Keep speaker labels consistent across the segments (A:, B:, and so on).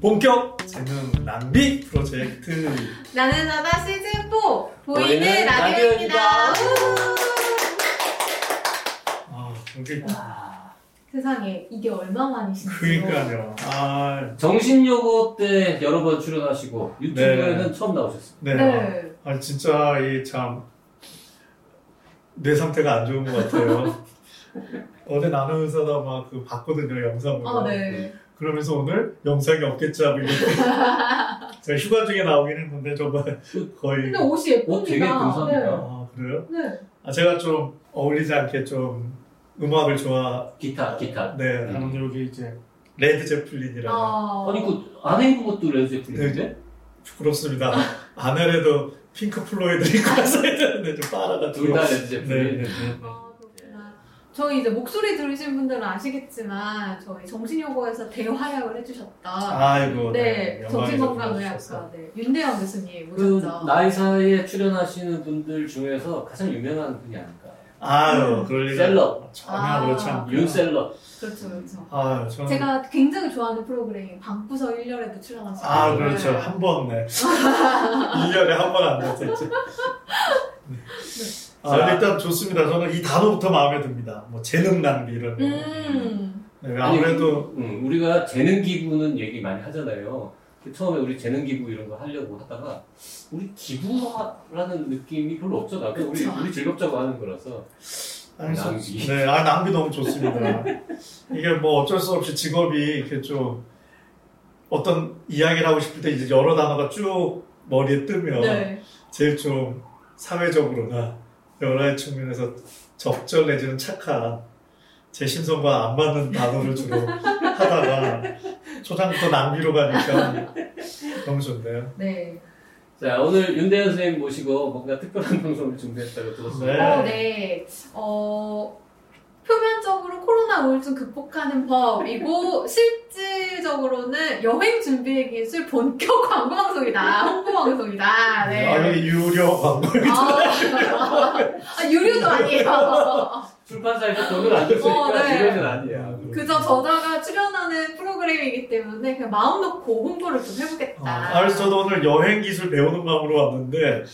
A: 본격 재능 낭비 프로젝트.
B: 나는 나다 시즌 4 보이는
C: 보이는
B: 라디오입니다.
C: 라디오입니다.
A: 아, 이게
C: 아,
B: 세상에 이게 얼마 만이신지.
A: 그러니까요. 아,
C: 정신요고 때 여러 번 출연하시고 유튜브에는
A: 네.
C: 처음 나오셨습니다.
A: 네.
B: 네.
A: 아, 진짜 이 참 내 상태가 안 좋은 것 같아요. 어제 나는 의사다 막 그 봤거든요 영상으로.
B: 아, 네.
A: 그러면서 오늘 영상이 없겠지 하고 이렇게 제가 휴가 중에 나오긴 했는데 정말 거의
B: 근데 옷이 예쁩니다.
C: 옷 되게 근사합니다.
A: 아 그래요?
B: 네. 네.
A: 아 제가 좀 어울리지 않게 좀 음악을 좋아
C: 기타, 기타.
A: 네 하는 여기 이제 레드 제플린이라는
B: 아,
C: 아니 그 안에 입은 것도 레드 제플린인데?
A: 부끄럽습니다. 안에라도 핑크 플로이드 입고 왔어야 되는데 좀 빨아가지고
C: 둘다
A: 네,
C: 레드 제플린.
A: 네, 네.
B: 아, 그렇구나. 저희 이제 목소리 들으신 분들은 아시겠지만 저희 정신요고에서 대활약을 해주셨다.
A: 아이고
B: 네,
A: 영광이
B: 정신건강의학과 네, 윤대영 교수님
C: 그
B: 오셨죠.
C: 나이 사이에 출연하시는 분들 중에서 가장 유명한 분이 아닐까.
A: 아유 그럴 리가
C: 셀럽.
A: 전혀
B: 아.
A: 그렇지 않고
C: 윤셀러.
B: 그렇죠, 그렇죠.
A: 아유 저는
B: 제가 굉장히 좋아하는 프로그램 방구석 1열에도 출연하셨어요.
A: 아 그렇죠 한번 네. 1년에 한 번 안 됐었지 아
C: 자.
A: 일단 좋습니다 저는 이 단어부터 마음에 듭니다 뭐 재능 낭비 이런 거
B: 음.
A: 네, 아무래도
C: 음, 우리가 재능 기부는 얘기 많이 하잖아요. 그 처음에 우리 재능 기부 이런 거 하려고 하다가 우리 기부라는 느낌이 별로 없죠. 나 우리. 우리 즐겁자고 하는 거라서
A: 아니, 저-
C: 낭비.
A: 네, 아, 낭비 너무 좋습니다. 이게 뭐 어쩔 수 없이 직업이 이렇게 좀 어떤 이야기를 하고 싶을 때 이제 여러 단어가 쭉 머리에 뜨면
B: 네.
A: 제일 좀 사회적으로나 여러 가지 측면에서 적절 내지는 착한 제 심성과 안 맞는 단어를 주로 하다가 초장부터 낭비로 가니까 너무 좋네요.
B: 네.
C: 자 오늘 윤대현 선생님 모시고 뭔가 특별한 방송을 준비했다고 들었습니다.
A: 네.
B: 어, 네. 어, 표면적으로 코로나 우울증 극복하는 법이고, 실질적으로는 여행 준비의 기술 본격 광고 방송이다. 홍보 방송이다. 네.
A: 아, 여기 유료 광고.
B: 아, 아, 유료도 아니에요.
C: 출판사에서 돈을 안 줬으니까
B: 어, 네.
C: 유료는 아니야.
B: 그저 저자가 출연하는 프로그램이기 때문에 그냥 마음 놓고 홍보를 좀 해보겠다.
A: 아, 그래서 저도 오늘 여행 기술 배우는 마음으로 왔는데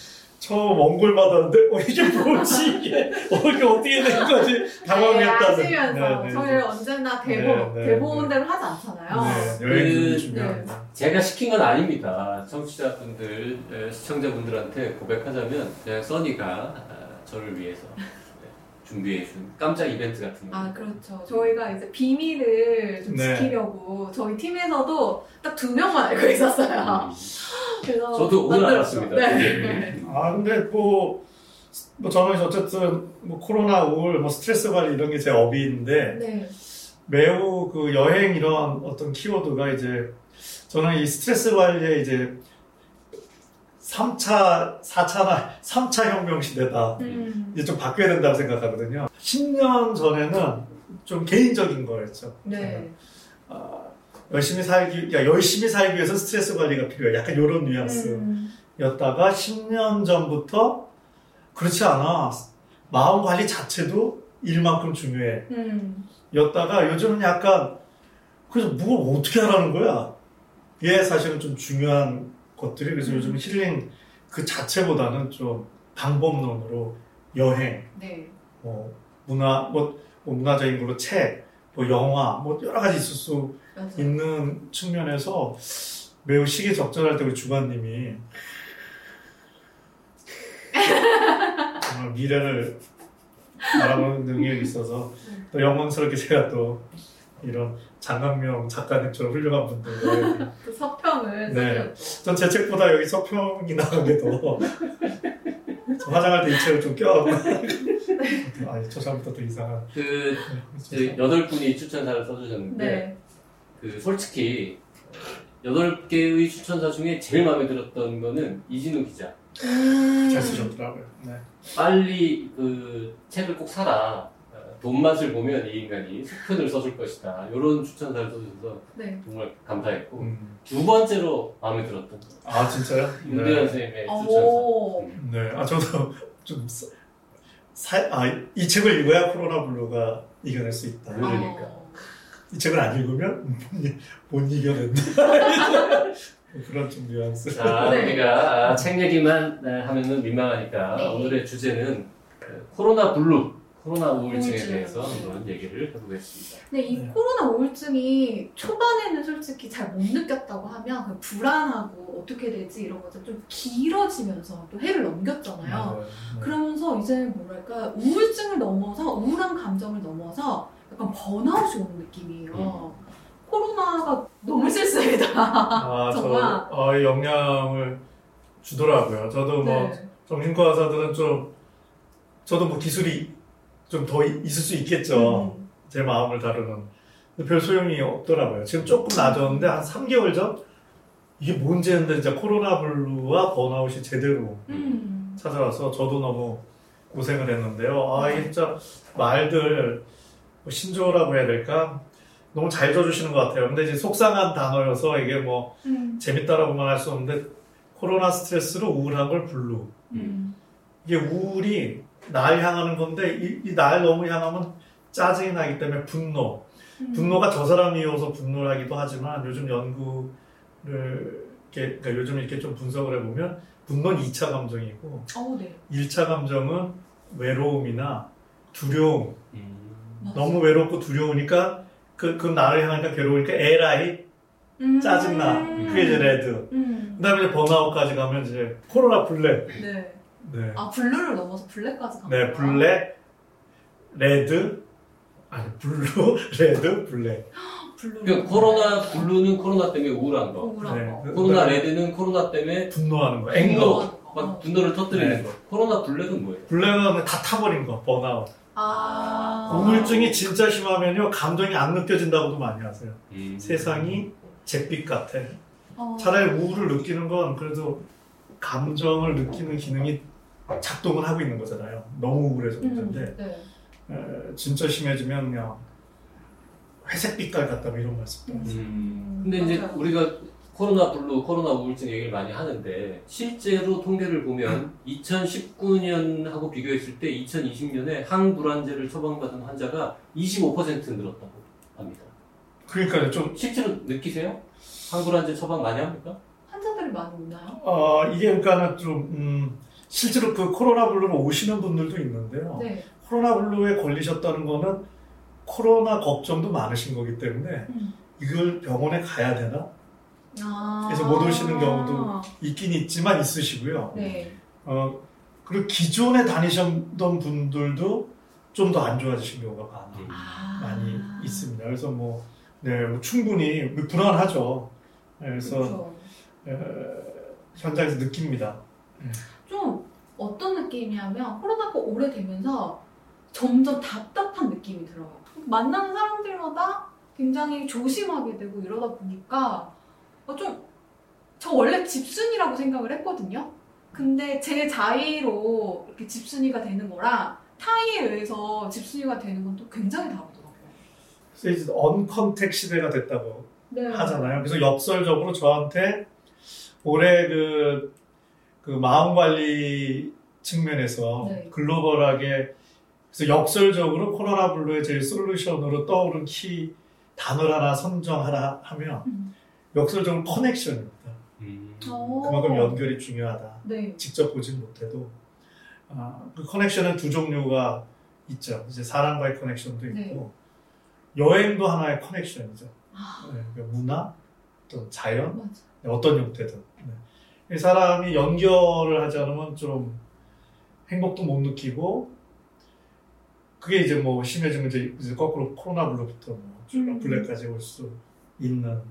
A: 처음 원고를 받았는데 어 이게 뭐지 이게 어 이게 어떻게 된 거지
B: 네,
A: 당황했다는
B: 아시면서
A: 네, 네.
B: 저희 언제나 대본,
A: 네, 네,
B: 대본 대로 하지 않잖아요.
A: 네,
C: 그-
A: 중요합니다.
C: 제가 시킨 건 아닙니다. 청취자분들, 에, 시청자분들한테 고백하자면 그냥 써니가 아, 저를 위해서 네, 준비해준 깜짝 이벤트 같은 거.
B: 아, 그렇죠. 저희가 이제 비밀을 좀
A: 네.
B: 지키려고 저희 팀에서도 딱 두 명만 알고 있었어요. 그래서
C: 저도 오늘
B: 만들었죠.
C: 알았습니다.
B: 네.
A: 아 근데 뭐, 뭐 저는 어쨌든 뭐 코로나 우울 뭐 스트레스 관리 이런 게 제 업이인데
B: 네.
A: 매우 그 여행 이런 어떤 키워드가 이제 저는 이 스트레스 관리에 이제 3차, 4차나 3차 혁명 시대다.
B: 음.
A: 이제 좀 바뀌어야 된다고 생각하거든요. 10년 전에는 좀 개인적인 거였죠.
B: 네.
A: 아, 열심히 살기, 야, 열심히 살기 위해서 스트레스 관리가 필요해. 약간 이런 뉘앙스였다가
B: 음.
A: 10년 전부터 그렇지 않아. 마음 관리 자체도 일만큼 중요해.
B: 음.
A: 였다가 요즘은 약간 그래서 뭘 어떻게 하라는 거야? 이게 사실은 좀 중요한 것들이 그래서
B: 음.
A: 요즘 힐링 그 자체보다는 좀 방법론으로 여행,
B: 네.
A: 뭐 문화, 뭐, 뭐 문화적인 걸로 책, 뭐 영화, 뭐 여러 가지 있을 수
B: 맞아요.
A: 있는 측면에서 매우 시기 적절할 때 우리 주관님이 정말 미래를 바라보는 능력이 있어서 또 영광스럽게 제가 또 이런 장강명 작가님처럼 훌륭한 분들
B: 그 서평을
A: 네. 전 제 책보다 여기 서평이 나오게 더 저 화장할 때이 책을 좀 껴하고 아니 초장부터 또 이상한
C: 그, 저 여덟 분이 추천사를 써주셨는데,
B: 네.
C: 그, 솔직히, 여덟 개의 추천사 중에 제일 마음에 들었던 거는 이진우 기자.
B: 음.
A: 잘 쓰셨다. 그러더라고요. 네.
C: 빨리 그 책을 꼭 사라. 어, 돈 맛을 보면 이 인간이 속편을 써줄 것이다. 이런 추천사를 써주셔서
B: 네.
C: 정말 감사했고
A: 음.
C: 두 번째로 마음에 들었던 거.
A: 아 진짜요?
C: 윤대현
A: 네.
C: 선생님의 추천사.
B: 오.
A: 네. 아 저도 좀 사, 아, 이 책을 읽어야 코로나 블루가 이겨낼 수 있다.
C: 음. 그러니까.
B: 어.
A: 이 책을 안 읽으면 못, 이- 못 이겨낸다. 그런 좀 뉘앙스.
C: 자,
B: 네.
C: 우리가 아, 책 얘기만 아, 하면은 민망하니까
B: 네.
C: 오늘의 주제는 그 코로나 블루, 코로나 우울증에
B: 우울증.
C: 대해서 한번 얘기를 해보겠습니다.
B: 근데 이
A: 네.
B: 코로나 우울증이 초반에는 솔직히 잘 못 느꼈다고 하면 그 불안하고 어떻게 되지 이런 것들 좀 길어지면서 또 해를 넘겼잖아요.
A: 네.
B: 그러면서 이제 뭐랄까 우울증을 넘어서 우울한 감정을 넘어서 약간 번아웃이 오는 느낌이에요. 코로나가 너무 싫습니다.
A: 아, 저,
B: 정말.
A: 어, 영향을 주더라고요. 저도 뭐,
B: 네.
A: 정신과 의사들은 좀, 저도 뭐 기술이 좀 더 있을 수 있겠죠.
B: 음.
A: 제 마음을 다루는. 별 소용이 없더라고요. 지금 조금 나아졌는데 한 3개월 전? 이게 뭔지 했는데 진짜 코로나 블루와 번아웃이 제대로
B: 음.
A: 찾아와서 저도 너무 고생을 했는데요. 아, 이게 진짜 말들, 뭐 신조어라고 해야 될까? 너무 잘 줘주시는 것 같아요. 근데 이제 속상한 단어여서 이게 뭐
B: 음.
A: 재밌다라고만 할 수 없는데 코로나 스트레스로 우울한 걸 블루.
B: 음.
A: 이게 우울이 날 향하는 건데 이날 너무 향하면 짜증이 나기 때문에 분노.
B: 음.
A: 분노가 저 사람이어서 분노를 하기도 하지만 요즘 연구를 이렇게 그러니까 요즘 이렇게 좀 분석을 해보면 분노는 2차 감정이고
B: 어, 네.
A: 1차 감정은 외로움이나 두려움.
B: 맞아.
A: 너무 외롭고 두려우니까 그, 그 나를 향하니까 괴로우니까 에라이,
B: 음.
A: 짜증나. 그게 이제 레드.
B: 음.
A: 그 다음에 이제 번아웃까지 가면 이제 코로나 블랙.
B: 네.
A: 네.
B: 아 블루를 넘어서 블랙까지 간
A: 네,
B: 거예요?
A: 블랙, 레드, 아니, 블루, 레드, 블랙.
B: 블루를
C: 그러니까 코로나 블루는 코로나 때문에 우울한 거.
B: 우울한
A: 네.
B: 거.
A: 그-
C: 코로나 레드는 코로나 때문에
A: 분노하는 거, anger. 거.
C: 막 분노를 터뜨리는
A: 네.
C: 거. 코로나 블랙은 뭐예요?
A: 블랙은 다 타버린 거, 번아웃.
B: 아.
A: 우울증이 진짜 심하면요, 감정이 안 느껴진다고도 많이 하세요.
C: 음.
A: 세상이 잿빛 같아.
B: 어.
A: 차라리 우울을 느끼는 건 그래도 감정을 느끼는 기능이 작동을 하고 있는 거잖아요. 너무 우울해서
B: 음,
A: 문제인데
B: 네.
A: 에, 진짜 심해지면 그냥 회색 빛깔 같다 뭐 이런 말씀.
C: 음. 근데 이제
B: 맞아요.
C: 우리가 코로나 블루, 코로나 우울증 얘기를 많이 하는데 실제로 통계를 보면 2019년하고 비교했을 때 2020년에 항불안제를 처방받은 환자가 25% 늘었다고 합니다.
A: 그러니까 좀
C: 실제로 느끼세요? 항불안제 처방 많이 합니까?
B: 환자들이 많이 오나요?
A: 어, 이게 그러니까는 좀 음, 실제로 그 코로나 블루로 오시는 분들도 있는데요.
B: 네.
A: 코로나 블루에 걸리셨다는 거는 코로나 걱정도 많으신 거기 때문에
B: 음.
A: 이걸 병원에 가야 되나?
B: 아.
A: 그래서 못 오시는 경우도 있긴 있지만 있으시고요.
B: 네.
A: 어, 그리고 기존에 다니셨던 분들도 좀 더 안 좋아지신 경우가 많이,
B: 아.
A: 많이 있습니다. 그래서 뭐, 네, 뭐 충분히 불안하죠. 네, 그래서
B: 그렇죠.
A: 에, 현장에서 느낍니다.
B: 좀 어떤 느낌이냐면 코로나가 오래되면서 점점 답답한 느낌이 들어요. 만나는 사람들마다 굉장히 조심하게 되고 이러다 보니까 어, 좀저 원래 집순이라고 생각을 했거든요. 근데 제 자의로 이렇게 집순이가 되는 거랑 타의에 의해서 집순이가 되는 건 또 굉장히 다르더라고요.
A: 그래서 이제 언컨택 시대가 됐다고
B: 네.
A: 하잖아요. 그래서 역설적으로 저한테 올해 그, 그 마음 관리 측면에서
B: 네.
A: 글로벌하게 그래서 역설적으로 코로나 블루의 제일 솔루션으로 떠오른 키 단어를 하나 선정하라 하면
B: 음.
A: 역설적으로 커넥션입니다.
C: 음.
B: 어.
A: 그만큼 연결이 중요하다.
B: 네.
A: 직접 보진 못해도 아, 그 커넥션은 두 종류가 있죠. 이제 사람과의 커넥션도 있고 여행도 하나의 커넥션이죠.
B: 아,
A: 네, 그러니까 문화, 또 자연,
B: 맞아.
A: 네, 어떤 형태든. 사람이 연결을 하지 않으면 좀 행복도 못 느끼고, 그게 이제 뭐 심해지면 이제, 이제 거꾸로 코로나 블루부터 뭐
B: 음.
A: 블랙까지 올 수 있는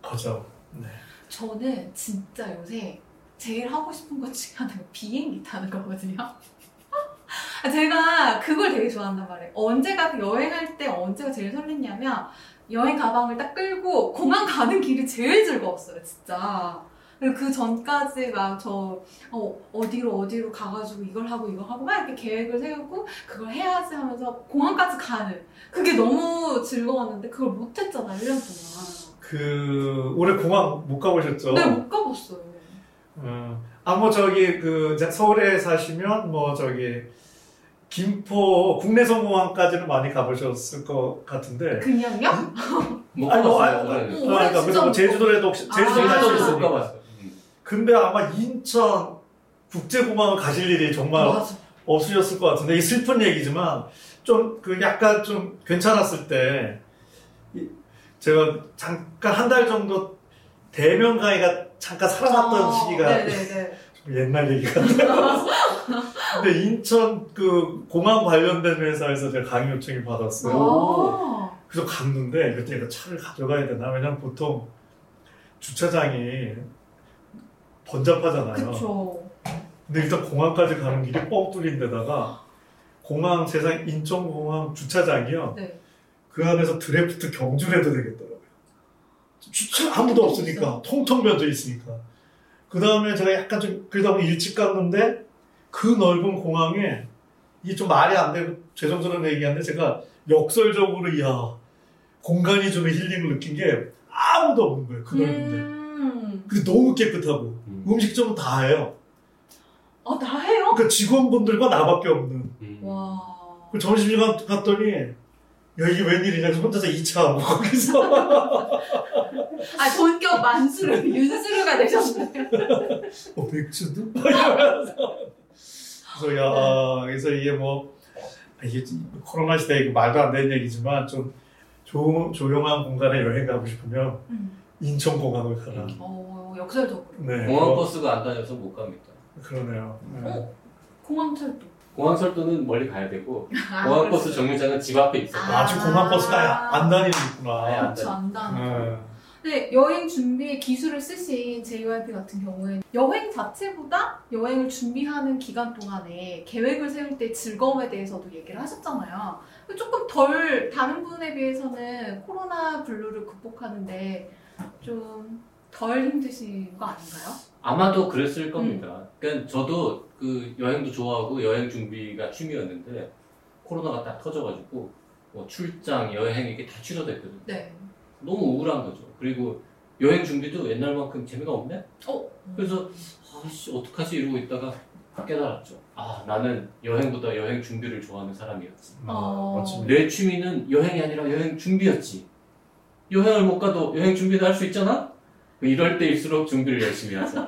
A: 거죠. 네.
B: 저는 진짜 요새 제일 하고 싶은 것 중에 하나가 비행기 타는 거거든요. 아, 제가 그걸 되게 좋아한단 말이에요. 언제가 여행할 때 언제가 제일 설렜냐면 여행 가방을 딱 끌고 공항 가는 길이 제일 즐거웠어요, 진짜. 그리고 그 전까지 막저 어, 어디로 어디로 가가지고 이걸 하고 이걸 하고 막 이렇게 계획을 세우고 그걸 해야지 하면서 공항까지 가는 그게 너무 즐거웠는데 그걸 못했잖아 1년 동안.
A: 그 올해 공항 못 가보셨죠?
B: 네, 못 가봤어요.
A: 어, 아뭐 저기 그 서울에 사시면 뭐 저기 김포 국내선공항까지는 많이 가보셨을 것 같은데.
B: 그냥요?
C: 못
A: 아니, 뭐,
C: 가봤어요.
A: 아니,
C: 네.
B: 어,
A: 아, 그러니까
B: 진짜
A: 그래서
B: 뭐못
A: 제주도에도 혹시
B: 아,
A: 제주도
B: 제주도도
C: 제주도를 못. 가봤어요. 음.
A: 근데 아마 인천 국제공항을 가실 일이 정말
B: 맞아.
A: 없으셨을 것 같은데 이게 슬픈 얘기지만 좀 그 약간 좀 괜찮았을 때 이- 제가 잠깐 한 달 정도 대면 강의가 잠깐 살아났던
B: 어,
A: 시기가 옛날 얘기 같아요. 근데 인천 그 공항 관련된 회사에서 제가 강의 요청을 받았어요.
B: 아,
A: 그래서 갔는데 그때 차를 가져가야 되나? 왜냐면 보통 주차장이 번잡하잖아요.
B: 그쵸.
A: 근데 일단 공항까지 가는 길이 뻥 뚫린 데다가 공항 세상 인천공항 주차장이요.
B: 네.
A: 그 안에서 드래프트 경주해도 되겠더라고요. 주차 아무도 없으니까 통통 비어져 있으니까. 그 다음에 제가 약간 좀 그러다 보니 일찍 갔는데 그 넓은 공항에 이게 좀 말이 안 되고 죄송스러운 얘기한데 제가 역설적으로 야 공간이 주는 힐링을 느낀 게 아무도 없는 거예요. 그 넓은데.
B: 음.
A: 근데 너무 깨끗하고
C: 음.
A: 음식점은 다 해요.
B: 아, 다 해요?
A: 그러니까 직원분들과 나밖에 없는.
C: 음.
B: 와.
A: 그 점심시간 갔더니 야 이게 웬일이냐 혼자서 2차 하고 거기서
B: 아, 본격 만수르, 윤수르가 되셨네.
A: 어 이러면서 그래서 야 그래서 이게 뭐 아, 이게 코로나 시대에 이거 말도 안 되는 얘기지만 좀 조, 조용한 공간에 여행 가고 싶으면
B: 음.
A: 인천 공항을 가라
B: 어, 역설적으로.
A: 네
C: 공항
A: 어,
C: 버스가 안 다녀서 못 갑니다.
A: 그러네요 네.
B: 어? 공항철도.
C: 공항 철도는 멀리 가야 되고
B: 아,
C: 공항
B: 그렇죠.
C: 버스 정류장은 집 앞에 있어요.
B: 아.
A: 아주 공항 버스가 안
C: 아예
A: 다니는구나
C: 안
B: 그렇죠, 안 다니죠.
A: 네.
B: 근데 여행 준비 기술을 쓰신 JYP 같은 경우에 여행 자체보다 여행을 준비하는 기간 동안에 계획을 세울 때 즐거움에 대해서도 얘기를 하셨잖아요. 조금 덜 다른 분에 비해서는 코로나 블루를 극복하는데 좀 덜 힘드신 거 아닌가요?
C: 아마도 그랬을 겁니다. 그러니까 저도 그 여행도 좋아하고 여행 준비가 취미였는데 코로나가 딱 터져가지고 뭐 출장, 여행 이게 다 취소됐거든요.
B: 네.
C: 너무 우울한 거죠. 그리고 여행 준비도 옛날만큼 재미가 없네?
B: 어.
C: 그래서 아씨 어떡하지 이러고 있다가 깨달았죠. 아 나는 여행보다 여행 준비를 좋아하는 사람이었지.
B: 어.
A: 멋집니다.
C: 내 취미는 여행이 아니라 여행 준비였지. 여행을 못 가도 여행 준비도 할 수 있잖아? 이럴 때일수록 준비를 열심히 하자.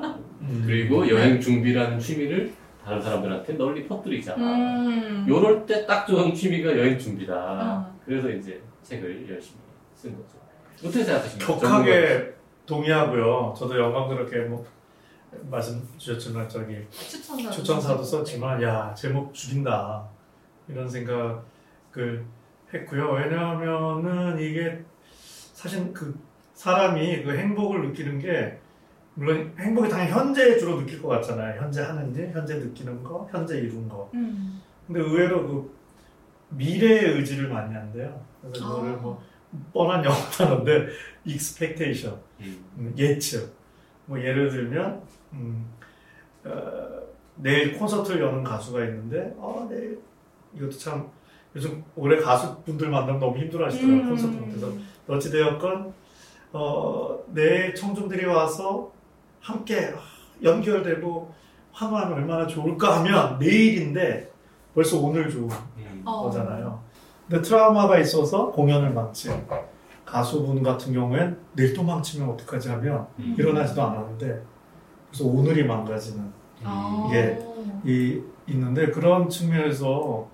A: 음.
C: 그리고 여행 준비라는 취미를 다른 사람들한테 널리 퍼뜨리자.
B: 음.
C: 요럴 때 딱 좋은 취미가 여행 준비다.
B: 아.
C: 그래서 이제 책을 열심히 쓴 거죠. 어떻게 생각하십니까?
A: 격하게 동의하고요. 저도 영광 그렇게 뭐 말씀 주셨지만 저기
B: 추천사
A: 추천사도 썼지만 야 제목 죽인다 이런 생각을 했고요. 왜냐하면은 이게 사실 그 사람이 그 행복을 느끼는 게 물론 행복이 당연히 현재에 주로 느낄 것 같잖아요. 현재 하는 일, 현재 느끼는 거, 현재 이룬 거.
B: 음.
A: 근데 의외로 그 미래의 의지를 많이 한대요. 그래서 그거를
B: 아.
A: 뭐 뻔한 영어 단어인데 expectation
C: 음.
A: 음, 예측. 뭐 예를 들면 음, 어, 내일 콘서트를 여는 가수가 있는데 어, 내일 이것도 참 요즘 올해 가수분들 만나면 너무 힘들어하시더라고요. 콘서트 못해서 어찌되었건 어, 내일 청중들이 와서 함께 연결되고 환호하면 얼마나 좋을까 하면 내일인데 벌써 오늘 좋은
C: 음.
B: 어.
A: 거잖아요. 근데 트라우마가 있어서 공연을 망친 가수분 같은 경우엔 내일 또 망치면 어떡하지 하면
C: 음.
A: 일어나지도 않았는데 그래서 오늘이 망가지는
B: 아.
A: 이게 이 있는데 그런 측면에서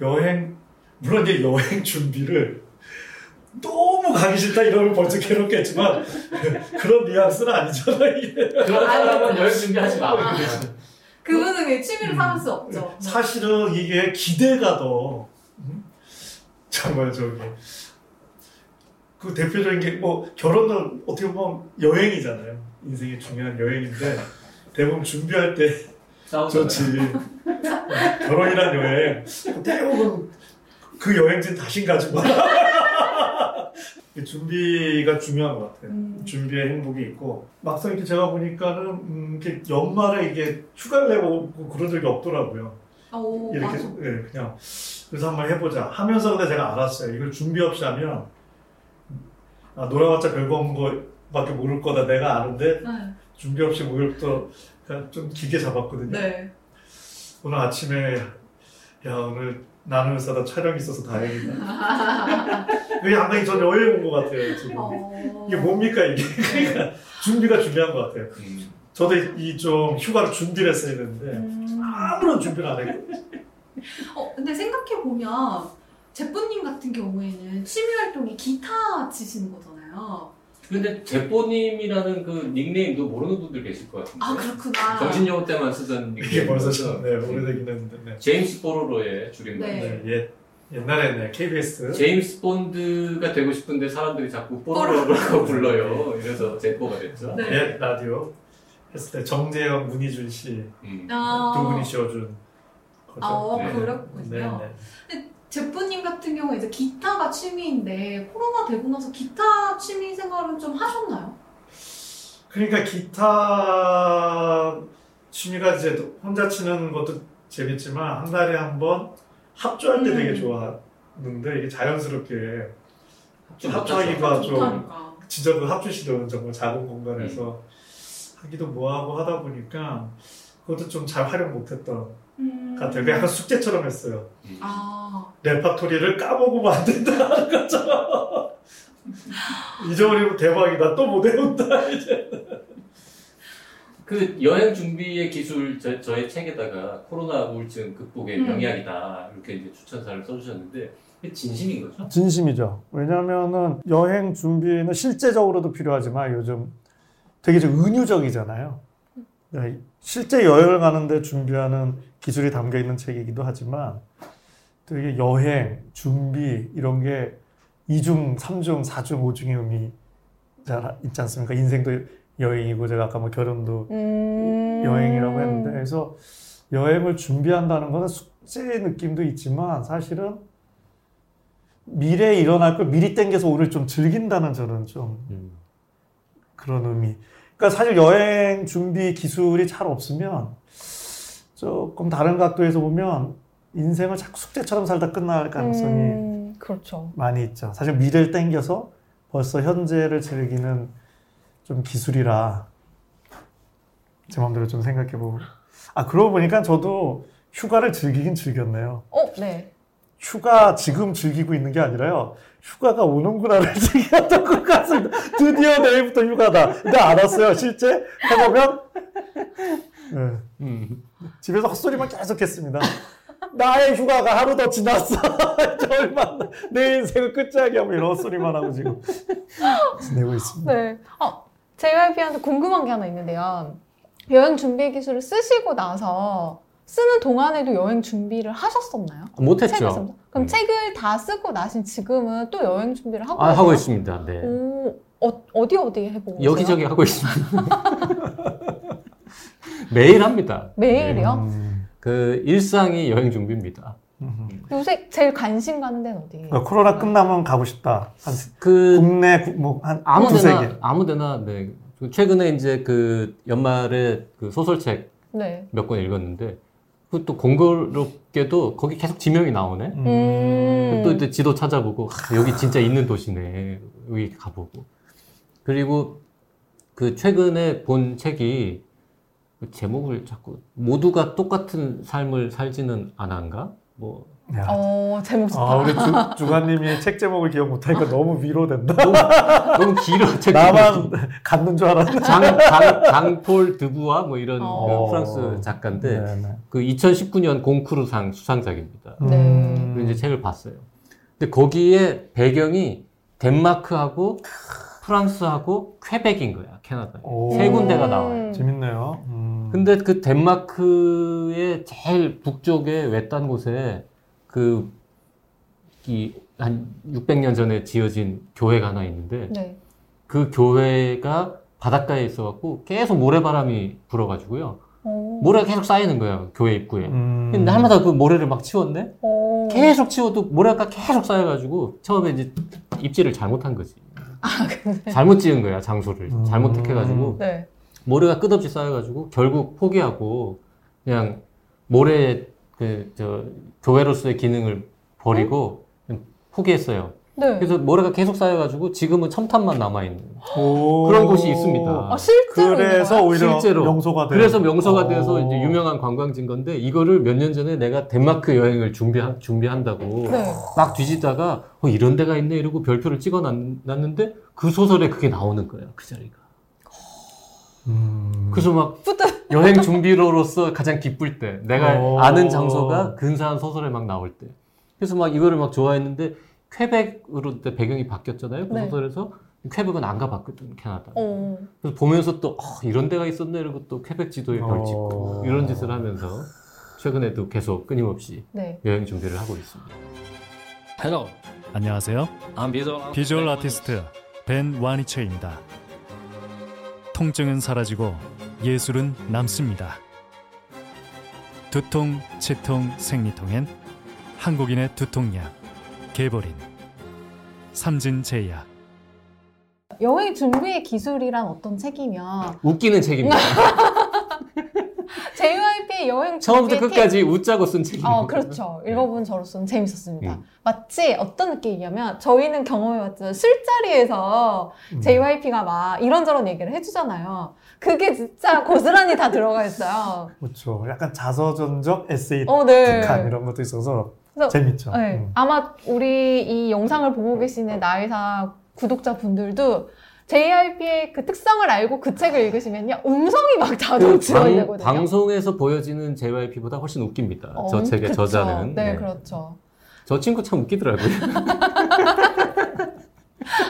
A: 여행 물론 이제 여행 준비를 너무 가기 싫다 이러면 벌써 괴롭겠지만 그런 뉘앙스는 아니잖아요 이게
C: 그런 사람은 여행 준비하지 마.
B: 아. 그분은 그 취미를
A: 음.
B: 삼을 수 없죠.
A: 사실은 이게 기대가 더 음? 정말 저기 그 대표적인 게 뭐 결혼은 어떻게 보면 여행이잖아요 인생의 중요한 여행인데 대부분 준비할 때
C: 싸우잖아요.
A: 좋지 결혼이란 여행 대부분 그 여행지는 다신 가지고
D: 이 준비가 중요한 것 같아요.
E: 음.
D: 준비에 행복이 있고 막상 이렇게 제가 보니까는 음, 이렇게 연말에 이게 휴가를 내고 그런 적이 없더라고요.
E: 오,
D: 이렇게. 예, 그냥 그래서 한번 해보자 하면서 근데 제가 알았어요. 이걸 준비 없이 하면 아, 놀아봤자 별거 없는 거밖에 모를 거다 내가 아는데
E: 네.
D: 준비 없이 목욕도 좀 길게 잡았거든요.
E: 네.
D: 오늘 아침에 야 오늘 나는 의사다 촬영이 있어서 다행이다. 그게 상당히 전 여행 온것 같아요 지금.
E: 어.
D: 이게 뭡니까 이게? 그러니까 준비가 중요한 것 같아요.
F: 음.
D: 저도 이 좀 휴가를 준비를 했어야 되는데
E: 음.
D: 아무런 준비를 안 했고
E: 어, 근데 생각해보면, 제뿌님 같은 경우에는 취미 활동이 기타 치시는 거잖아요.
F: 근데 제뽀님이라는 그 닉네임도 모르는 분들 계실 것 같은데.
E: 아, 그렇구나.
F: 정신여고 때만 쓰던
D: 이게 벌써 좀 네, 오래되긴 했는데 네.
F: 제임스 보로로의 줄임말.
E: 네.
D: 네, 옛, 옛날에 네, KBS
F: 제임스 본드가 되고 싶은데 사람들이 자꾸 뽀로로라고 불러요. 이래서 제뽀가 됐죠.
E: 네.
D: 옛 라디오 했을 때 정재영, 문희준 씨두
F: 음.
E: 아,
D: 분이 지어준 거죠.
E: 아,
F: 네.
E: 그렇군요.
D: 네, 네.
E: 제프님 같은 경우에 이제 기타가 취미인데 코로나 되고 나서 기타 취미 생활은 좀 하셨나요?
D: 그러니까 기타 취미가 이제 혼자 치는 것도 재밌지만 한 달에 한 번 합주할 때
E: 음.
D: 되게 좋아하는데 이게 자연스럽게
F: 좀
D: 합주하기가
E: 아,
D: 좀
E: 좋다니까.
D: 진짜 그 합주실은 정말 작은 공간에서 하기도 뭐하고 하다 보니까 그것도 좀 잘 활용 못했던
E: 음.
D: 것 같아요. 약간 숙제처럼 했어요.
E: 아,
D: 레파토리를 까먹으면 안 된다는 것처럼. 잊어버리면 대박이다. 또 못 외운다. 이제.
F: 그 여행 준비의 기술 저, 저의 책에다가 코로나 우울증 극복의
E: 음.
F: 명약이다 이렇게 이제 추천사를 써주셨는데 그게 진심인 거죠?
A: 진심이죠. 왜냐면은 여행 준비는 실제적으로도 필요하지만 요즘 되게 좀 은유적이잖아요. 네, 실제 여행을 가는데 준비하는 기술이 담겨 있는 책이기도 하지만 되게 여행, 준비 이런 게 2중, 3중, 4중, 5중의 의미 잘 있지 않습니까? 인생도 여행이고 제가 아까 뭐 결혼도
B: 음...
A: 여행이라고 했는데 그래서 여행을 준비한다는 것은 숙제 느낌도 있지만 사실은 미래에 일어날 걸 미리 땡겨서 오늘 좀 즐긴다는 저는 좀
C: 음.
A: 그런 의미. 그러니까 사실 여행 준비 기술이 잘 없으면 조금 다른 각도에서 보면 인생을 자꾸 숙제처럼 살다 끝날 가능성이
B: 음, 그렇죠.
A: 많이 있죠. 사실 미래를 땡겨서 벌써 현재를 즐기는 좀 기술이라 제 마음대로 좀 생각해 보고 아 그러고 보니까 저도 휴가를 즐기긴 즐겼네요.
B: 어, 네.
A: 휴가 지금 즐기고 있는 게 아니라요. 휴가가 오는구나를 즐겼던 것 같습니다. 드디어 내일부터 휴가다. 근데 알았어요. 실제 해보면 네.
C: 음.
A: 집에서 헛소리만 계속 했습니다. 나의 휴가가 하루 더 지났어. 얼마 내 인생을 끝장이야. 뭐 이런 헛소리만 하고 지금 지내고 있습니다.
B: 네. 어, JYP한테 궁금한 게 하나 있는데요. 여행 준비 기술을 쓰시고 나서 쓰는 동안에도 여행 준비를 하셨었나요? 책을
C: 못했죠.
B: 그럼
C: 음.
B: 책을 다 쓰고 나신 지금은 또 여행 준비를 하고
C: 아? 하고 있습니다. 네.
B: 오, 어, 어디 어디 해보고?
C: 여기저기 하고 있습니다. 매일 합니다.
B: 매일이요?
A: 음,
C: 그 일상이 여행 준비입니다.
A: 음.
B: 요새 제일 관심 가는 데는 어디예요?
A: 그러니까 코로나 끝나면 가고 싶다. 한
C: 그
A: 국내 뭐한 두세 개.
C: 아무데나 아무데나 네. 그 최근에 이제 그 연말에 그 소설책
B: 네.
C: 몇권 읽었는데 그또 공교롭게도 거기 계속 지명이 나오네.
B: 음.
C: 또 이제 지도 찾아보고 아, 여기 진짜 있는 도시네. 여기 가보고. 그리고 그 최근에 본 책이 그 제목을 자꾸 모두가 똑같은 삶을 살지는 않은가? 뭐
A: 야.
B: 어, 제목 좋다.
A: 아, 우리 주, 주관님이 책 제목을 기억 못하니까 너무 위로된다.
C: 너무 길어 책
A: 나만 갖는 줄 알았네.
C: 장, 장, 장폴 드부아 뭐 이런
B: 어.
C: 그 프랑스 작가인데
A: 네, 네.
C: 그 2019년 공쿠르상 수상작입니다.
B: 네.
A: 음.
C: 이제 책을 봤어요. 근데 거기에 배경이 덴마크하고 프랑스하고 퀘벡인 거야, 캐나다.
A: 오.
C: 세 군데가 나와요.
A: 재밌네요. 음.
C: 근데 그 덴마크의 제일 북쪽에 외딴 곳에 그, 이, 한 600년 전에 지어진 교회가 하나 있는데
B: 네.
C: 그 교회가 바닷가에 있어갖고 계속 모래바람이 불어가지고요.
B: 오.
C: 모래가 계속 쌓이는 거예요, 교회 입구에.
A: 음.
C: 근데 날마다 그 모래를 막 치웠네?
B: 오.
C: 계속 치워도 모래가 계속 쌓여가지고 처음에 이제 입지를 잘못한 거지. 잘못 지은 거야 장소를
A: 음.
C: 잘못 택해가지고
B: 네.
C: 모래가 끝없이 쌓여가지고 결국 포기하고 그냥 모래 그 저 교회로서의 기능을 버리고 포기했어요.
B: 네.
C: 그래서 모래가 계속 쌓여가지고 지금은 첨탑만 남아 있는
A: 오.
C: 그런 곳이 있습니다.
B: 아, 실제로
A: 그래서
B: 거예요?
A: 오히려
C: 실제로.
A: 명소가 돼.
C: 그래서 명소가 돼서
A: 어.
C: 이제 유명한 관광지인 건데 이거를 몇 년 전에 내가 덴마크 여행을 준비 준비한다고
B: 네.
C: 막 뒤지다가 어, 이런 데가 있네 이러고 별표를 찍어놨는데 그 소설에 그게 나오는 거야 그 자리가.
A: 음.
C: 그래서 막
B: 뿌듯.
C: 여행 준비로로서 가장 기쁠 때 내가
A: 어.
C: 아는 장소가 근사한 소설에 막 나올 때 그래서 막 이거를 막 좋아했는데 퀘벡으로 그때 배경이 바뀌었잖아요 그
B: 네.
C: 소설에서 퀘벡은 안 가봤거든 캐나다
B: 어.
C: 그래서 보면서 또 어, 이런 데가 있었네 이러고 또 퀘벡 지도에 별 찍고
A: 어.
C: 이런 짓을 하면서 최근에도 계속 끊임없이
B: 네.
C: 여행 준비를 하고 있습니다
G: Hello,
H: 안녕하세요.
G: I'm visual,
H: 비주얼 아티스트 벤 와니체입니다. 통증은 사라지고 예술은 남습니다. 두통, 치통, 생리통엔 한국인의 두통약 개보린 삼진제약
B: 여행 준비의 기술이란 어떤 책이면
C: 웃기는 책입니다
B: JYP의 여행
C: 처음부터
B: 팁.
C: 끝까지 웃자고 쓴 책입니다
B: 어, 그렇죠. 읽어본 저로서는 재밌었습니다.
C: 음.
B: 마치 어떤 느낌이냐면 저희는 경험해봤죠. 술자리에서
A: 음.
B: JYP가 막 이런저런 얘기를 해주잖아요. 그게 진짜 고스란히 다 들어가 있어요.
A: 그렇죠. 약간 자서전적 에세이
B: 어, 네.
A: 특한 이런 것도 있어서
B: 그래서
A: 재밌죠.
B: 네.
A: 음.
B: 아마 우리 이 영상을 보고 계시는 나이사 구독자분들도 JYP의 그 특성을 알고 그 책을 읽으시면요. 음성이 막 자동
C: 그
B: 되거든요.
C: 방송에서 보여지는 JYP보다 훨씬 웃깁니다
B: 어,
C: 저 책의
B: 그쵸.
C: 저자는
B: 네,
C: 네.
B: 그렇죠.
C: 저 친구 참 웃기더라고요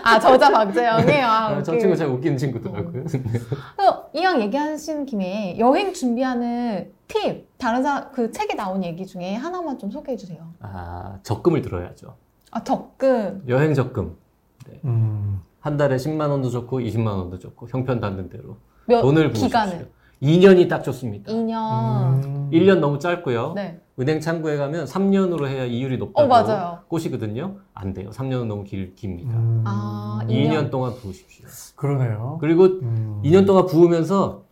B: 아, 저자 박재영이요. 아,
C: 저
B: 웃기네.
C: 친구 참 웃기는 친구더라고요
B: 그래서 이왕 얘기하신 김에 여행 준비하는 팁, 다른 사, 그 책에 나온 얘기 중에 하나만 좀 소개해 주세요.
C: 아 적금을 들어야죠
B: 아, 적금.
C: 여행 적금
A: 음.
C: 한 달에 10만 원도 좋고 20만 원도 좋고 형편 닿는 대로
B: 몇
C: 돈을
B: 기간을?
C: 부으십시오. 2년이 딱 좋습니다.
B: 2년.
A: 음.
C: 1년 너무 짧고요.
B: 네.
C: 은행 창구에 가면 3년으로 해야 이율이 높다고
B: 어, 맞아요.
C: 꼬시거든요. 안 돼요. 3년은 너무 길, 깁니다.
A: 음.
B: 아,
C: 2년 동안 부으십시오.
A: 그러네요.
C: 그리고
A: 음.
C: 2년 동안 부으면서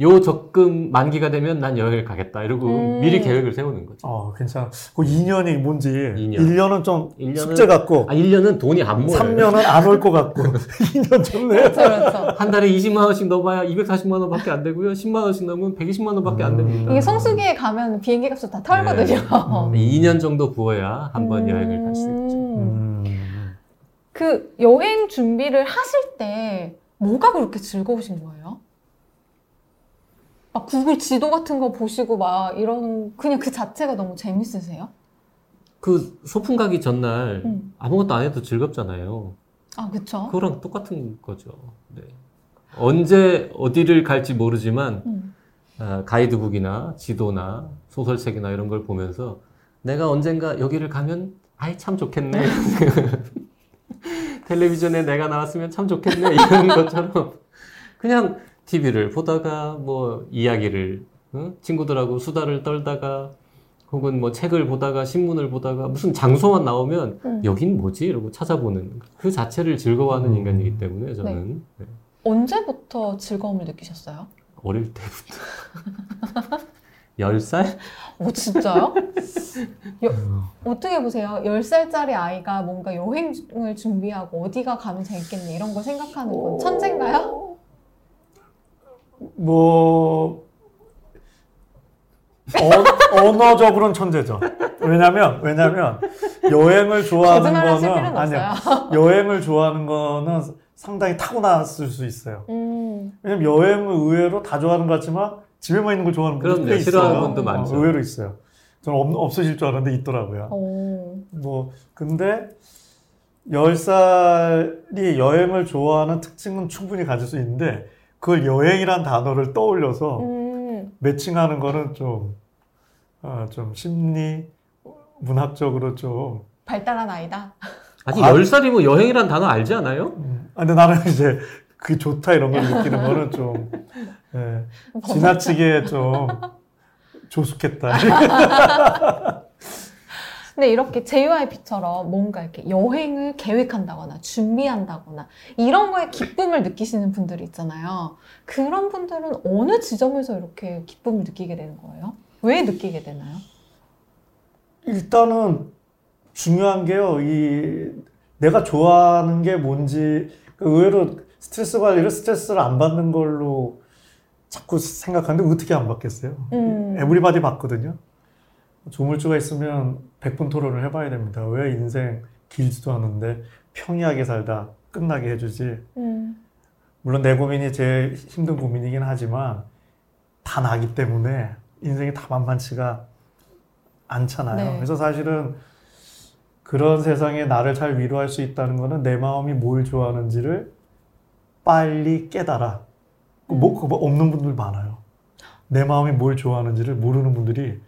C: 요 적금 만기가 되면 난 여행을 가겠다. 이러고
B: 음.
C: 미리 계획을 세우는 거죠.
A: 어, 괜찮아. 그 2년이 뭔지
C: 2년.
A: 1년은 좀
C: 1년은
A: 숙제 같고
C: 아, 1년은 돈이 안 모여요.
A: 3년은 안 올 것 같고 2년 좋네.
B: 그렇죠, 그렇죠.
C: 한 달에 20만 원씩 넣어봐야 240만 원밖에 안 되고요. 10만 원씩 넣으면 120만 원밖에 안 됩니다.
B: 이게 성수기에 가면 비행기 값도 다 털거든요.
A: 음.
C: 2년 정도 부어야 한번
B: 음.
C: 여행을 갈 수 있죠.
A: 음.
B: 그 여행 준비를 하실 때 뭐가 그렇게 즐거우신 거예요? 막 구글 지도 같은 거 보시고 막 이런 그냥 그 자체가 너무 재밌으세요?
C: 그 소풍 가기 전날
B: 음.
C: 아무것도 안 해도 즐겁잖아요.
B: 아, 그쵸?
C: 그거랑 똑같은 거죠. 네. 언제 어디를 갈지 모르지만
B: 음.
C: 아, 가이드북이나 지도나 소설책이나 이런 걸 보면서 내가 언젠가 여기를 가면 아이 참 좋겠네. 텔레비전에 내가 나왔으면 참 좋겠네. 이런 것처럼 그냥 TV를 보다가 뭐 이야기를 응? 친구들하고 수다를 떨다가 혹은 뭐 책을 보다가 신문을 보다가 무슨 장소만 나오면
B: 음.
C: 여긴 뭐지? 이러고 찾아보는 그 자체를 즐거워하는
A: 음.
C: 인간이기 때문에 저는 네.
B: 언제부터 즐거움을 느끼셨어요?
C: 어릴 때부터 10살?
B: 오, 진짜요? 여- 어떻게 보세요? 10살짜리 아이가 뭔가 여행을 준비하고 어디가 가면 재밌겠네 이런 걸 생각하는 건 천재인가요?
A: 뭐 어, 언어적으로는 천재죠. 왜냐면 왜냐면 여행을 좋아하는 거는.
B: 없어요.
A: 여행을 좋아하는 거는 상당히 타고났을 수 있어요.
B: 음,
A: 왜냐면 여행을 의외로 다 좋아하는 것 같지만 집에만 있는 걸 좋아하는 분도. 꽤
C: 싫어하는
A: 있어요.
C: 분도 많죠.
A: 어, 의외로 있어요. 저는 없, 없으실 줄 알았는데 있더라고요.
B: 오,
A: 뭐 근데 10살이 여행을 좋아하는 특징은 충분히 가질 수 있는데 그걸 여행이란 단어를 떠올려서
B: 음,
A: 매칭하는 거는 좀, 어, 좀 심리 문학적으로 좀.
B: 발달한 아이다.
C: 아니
A: 과-
C: 10살이면 여행이란 단어 알지 않아요?
A: 음, 아, 근데 나는 이제 그게 좋다 이런 걸 느끼는 거는 좀 예, 지나치게 좀 조숙했다.
B: 근데 이렇게 JYP처럼 뭔가 이렇게 여행을 계획한다거나 준비한다거나 이런 거에 기쁨을 느끼시는 분들이 있잖아요. 그런 분들은 어느 지점에서 이렇게 기쁨을 느끼게 되는 거예요? 왜 느끼게 되나요?
A: 일단은 중요한 게요. 이 내가 좋아하는 게 뭔지 그 의외로 스트레스 관리를 스트레스를 안 받는 걸로 자꾸 생각하는데 어떻게 안 받겠어요?
B: 음.
A: 에브리바디 받거든요. 조물주가 있으면 100분 토론을 해봐야 됩니다. 왜 인생 길지도 않은데 평이하게 살다 끝나게 해주지.
B: 음.
A: 물론 내 고민이 제일 힘든 고민이긴 하지만 다 나기 때문에 인생이 다 만만치가 않잖아요.
B: 네.
A: 그래서 사실은 그런 세상에 나를 잘 위로할 수 있다는 거는 내 마음이 뭘 좋아하는지를 빨리 깨달아. 그 뭐, 그거 없는 분들 많아요. 내 마음이 뭘 좋아하는지를 모르는 분들이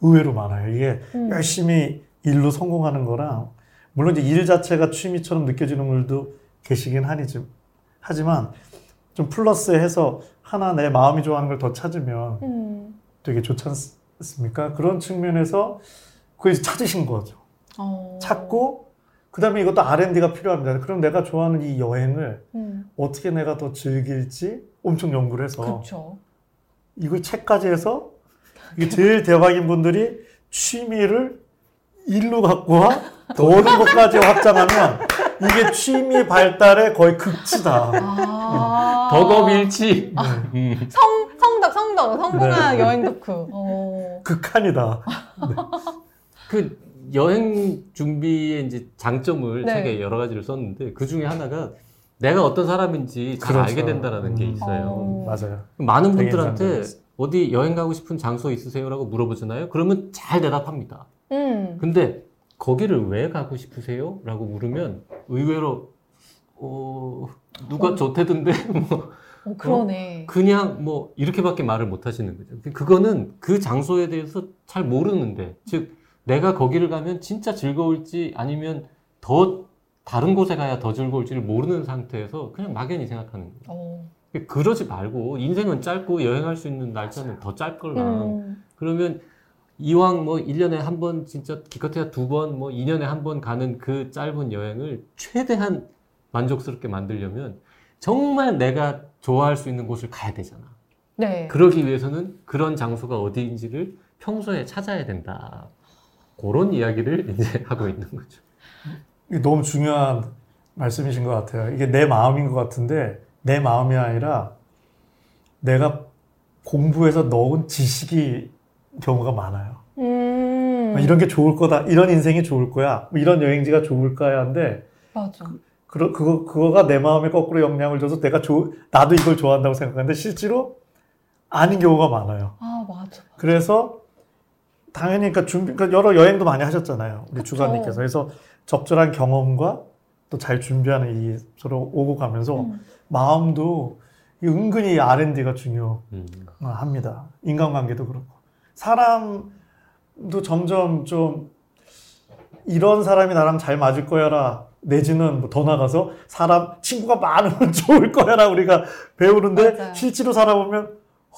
A: 의외로 많아요. 이게
B: 음.
A: 열심히 일로 성공하는 거랑 물론 이제 일 자체가 취미처럼 느껴지는 분들도 계시긴 하니지 하지만 좀 플러스해서 하나 내 마음이 좋아하는 걸 더 찾으면
B: 음.
A: 되게 좋지 않습니까? 그런 측면에서 그걸 찾으신 거죠.
B: 어.
A: 찾고 그다음에 이것도 R&D가 필요합니다. 그럼 내가 좋아하는 이 여행을
B: 음.
A: 어떻게 내가 더 즐길지 엄청 연구를 해서
B: 그렇죠.
A: 이걸 책까지 해서 이게 제일 대박인 분들이 취미를 일로 갖고 와더 어려운 것까지 확장하면 이게 취미 발달의 거의 극치다.
B: 아.
C: 덕업일치. 음.
B: 성, 성덕, 성덕, 성공한
A: 네.
B: 여행 덕후. 어.
A: 극한이다.
C: 그 여행 준비의 이제 장점을
B: 네.
C: 책에 여러 가지를 썼는데 그 중에 하나가 내가 어떤 사람인지 잘
A: 그렇죠.
C: 알게 된다라는 게
A: 음.
C: 있어요.
B: 어.
A: 맞아요.
C: 많은 분들한테
A: 인상적이었
C: 어디 여행 가고 싶은 장소 있으세요라고 물어보잖아요. 그러면 잘 대답합니다.
B: 음.
C: 근데 거기를 왜 가고 싶으세요? 라고 물으면 의외로 어, 누가 좋대던데 뭐
B: 어, 그러네.
C: 그냥 뭐 이렇게밖에 말을 못 하시는 거죠. 그거는 그 장소에 대해서 잘 모르는데 즉 내가 거기를 가면 진짜 즐거울지 아니면 더 다른 곳에 가야 더 즐거울지를 모르는 상태에서 그냥 막연히 생각하는 거예요.
B: 어.
C: 그러지 말고 인생은 짧고 여행할 수 있는 날짜는 더 짧걸랑
B: 음.
C: 그러면 이왕 뭐 1년에 한 번 진짜 기껏해야 두 번 뭐 2년에 한 번 가는 그 짧은 여행을 최대한 만족스럽게 만들려면 정말 내가 좋아할 수 있는 곳을 가야 되잖아.
B: 네.
C: 그러기 위해서는 그런 장소가 어디인지를 평소에 찾아야 된다. 그런 이야기를 이제 하고 있는 거죠.
A: 이게 너무 중요한 말씀이신 것 같아요. 이게 내 마음인 것 같은데 내 마음이 아니라 내가 공부해서 넣은 지식이 경우가 많아요.
B: 음.
A: 뭐 이런 게 좋을 거다. 이런 인생이 좋을 거야. 뭐 이런 여행지가 좋을 거야. 한데
B: 맞아.
A: 그, 그거, 그거가 내 마음에 거꾸로 영향을 줘서 내가 조, 나도 이걸 좋아한다고 생각하는데 실제로 아닌 경우가 많아요.
B: 아, 맞아.
A: 그래서 당연히 그러니까 준비, 그러니까 여러 여행도 많이 하셨잖아요. 우리. 주관님께서. 그래서 적절한 경험과 또 잘 준비하는 이 서로 오고 가면서
B: 음.
A: 마음도 이 은근히 R&D가
C: 음.
A: 중요합니다. 인간관계도 그렇고. 사람도 점점 좀 이런 사람이 나랑 잘 맞을 거야라 내지는 뭐 더 나가서 사람 친구가 많으면 좋을 거야라 우리가 배우는데
B: 맞아요.
A: 실제로 살아보면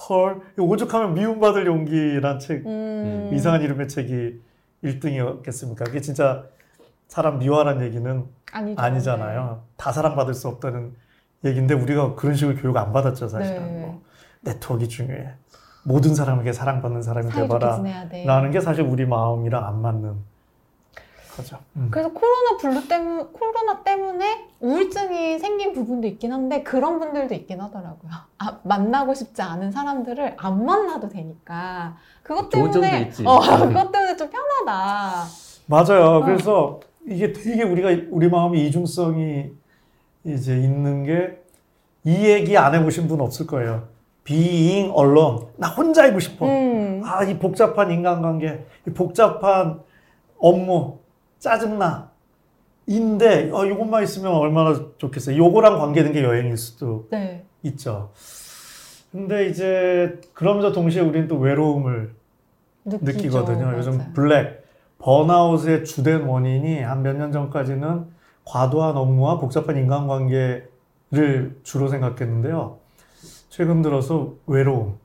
A: 헐 오죽하면 미움받을 용기란 책
B: 음.
A: 이상한 이름의 책이 1등이었겠습니까? 그게 진짜 사람 미워하는 얘기는
B: 아니죠.
A: 아니잖아요. 다 사랑받을 수 없다는 얘기인데 우리가 그런 식으로 교육 안 받았죠 사실은.
B: 네.
A: 뭐 네트워크 중요해. 모든 사람에게 사랑받는 사람이.
B: 지내야 돼.
A: 라는 게 사실 우리 마음이랑 안 맞는 거죠. 음.
B: 그래서 코로나 블루 때문 코로나 때문에 우울증이 생긴 부분도 있긴 한데 그런 분들도 있긴 하더라고요. 아, 만나고 싶지 않은 사람들을 안 만나도 되니까 그것
C: 좋은 점도
B: 때문에
C: 있지.
B: 어,
C: 음.
B: 그것 때문에 좀 편하다.
A: 맞아요. 그래서 이게 되게 우리가 우리 마음의 이중성이 이제 있는 게 이 얘기 안 해보신 분 없을 거예요. being alone. 나 혼자이고 싶어.
B: 음.
A: 아, 이 복잡한 인간관계, 이 복잡한 업무, 짜증나. 인데, 어, 이것만 있으면 얼마나 좋겠어요. 요거랑 관계된 게 여행일 수도
B: 네.
A: 있죠. 근데 이제, 그러면서 동시에 우리는 또 외로움을
B: 느끼죠.
A: 느끼거든요. 요즘
B: 맞아요.
A: 블랙, 번아웃의 주된 원인이 한 몇 년 전까지는 과도한 업무와 복잡한 인간관계를 주로 생각했는데요. 최근 들어서 외로움,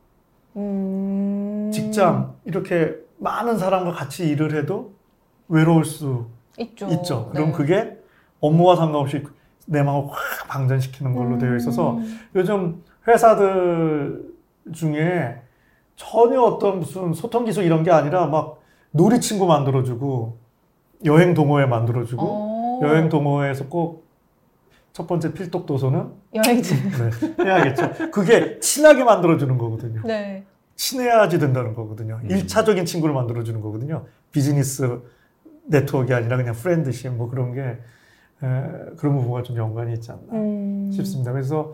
B: 음.
A: 직장, 이렇게 많은 사람과 같이 일을 해도 외로울 수
B: 있죠.
A: 있죠.
B: 네.
A: 그럼 그게 업무와 상관없이 내 마음을 확 방전시키는 걸로 되어 있어서
B: 음.
A: 요즘 회사들 중에 전혀 어떤 무슨 소통 기술 이런 게 아니라 막 놀이 친구 만들어주고 여행 동호회 만들어주고
B: 어.
A: 여행 동호회에서 꼭 첫 번째 필독 도서는
B: 여행지.
A: 네, 해야겠죠. 그게 친하게 만들어주는 거거든요.
B: 네.
A: 친해야지 된다는 거거든요.
C: 음.
A: 일차적인 친구를 만들어주는 거거든요. 비즈니스 네트워크가 아니라 그냥 프렌드십 뭐 그런 게 에, 그런 부분과 좀 연관이 있지 않나
B: 음.
A: 싶습니다. 그래서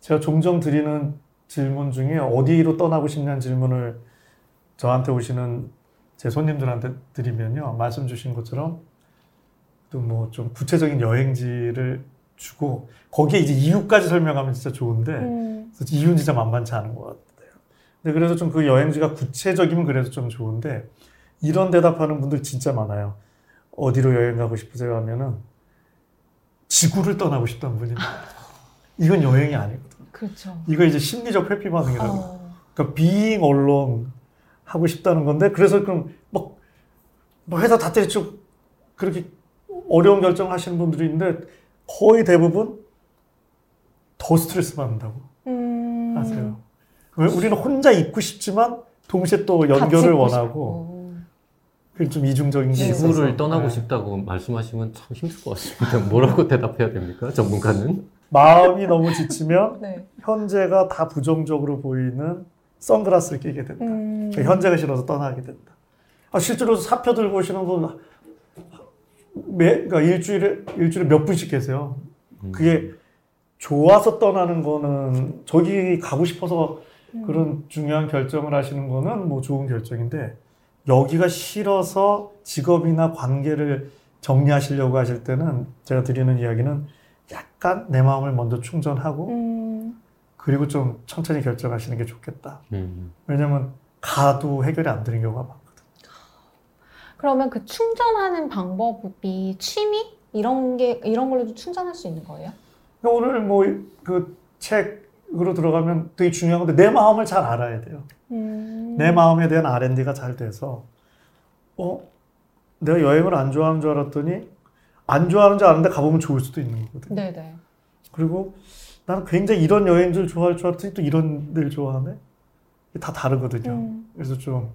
A: 제가 종종 드리는 질문 중에 어디로 떠나고 싶냐는 질문을 저한테 오시는 제 손님들한테 드리면요. 말씀 주신 것처럼 또 뭐 좀 구체적인 여행지를 주고 거기에 이제 이유까지 설명하면 진짜 좋은데
B: 음.
A: 이유는 진짜 만만치 않은 것 같아요. 근데 그래서 좀 그 여행지가 구체적이면 그래도 좀 좋은데 이런 대답하는 분들 진짜 많아요. 어디로 여행 가고 싶으세요 하면은 지구를 떠나고 싶다는 분이. 이건 여행이 아니거든요.
B: 그렇죠.
A: 이거 이제 심리적 회피 반응이라고.
B: 어.
A: 그러니까 being alone 하고 싶다는 건데 그래서 그럼 막, 뭐 회사 다 때리고 그렇게 어려운 결정을 하시는 분들이 있는데 거의 대부분 더 스트레스 받는다고
B: 음.
A: 하세요. 왜 우리는 혼자 있고 싶지만 동시에 또 연결을 원하고
B: 싶고.
A: 그게 좀 이중적인 게 있어서
C: 지구를 떠나고
A: 네.
C: 싶다고 말씀하시면 참 힘들 것 같습니다. 뭐라고 대답해야 됩니까? 전문가는?
A: 마음이 너무 지치면
B: 네.
A: 현재가 다 부정적으로 보이는 선글라스를 끼게 된다.
B: 음.
A: 현재가 싫어서 떠나게 된다. 아, 실제로 사표 들고 오시는 분, 매, 그러니까 일주일에, 일주일에 몇 분씩 계세요.
C: 음.
A: 그게 좋아서 떠나는 거는, 저기 가고 싶어서
B: 음.
A: 그런 중요한 결정을 하시는 거는 뭐 좋은 결정인데, 여기가 싫어서 직업이나 관계를 정리하시려고 하실 때는 제가 드리는 이야기는 약간 내 마음을 먼저 충전하고,
B: 음.
A: 그리고 좀 천천히 결정하시는 게 좋겠다.
C: 음.
A: 왜냐면 가도 해결이 안 되는 경우가 많거든요.
B: 그러면 그 충전하는 방법이 취미 이런 게 이런 걸로도 충전할 수 있는 거예요?
A: 오늘 뭐 그 책으로 들어가면 되게 중요한 건데 내 마음을 잘 알아야 돼요.
B: 음.
A: 내 마음에 대한 R&D가 잘 돼서 어 내가 여행을 안 좋아하는 줄 알았더니 안 좋아하는 줄 아는데 가보면 좋을 수도 있는 거거든요.
B: 네네.
A: 그리고 나는 굉장히 이런 여행지를 좋아할 줄 알았더니 또 이런 데를 좋아하네. 다 다르거든요.
B: 음.
A: 그래서 좀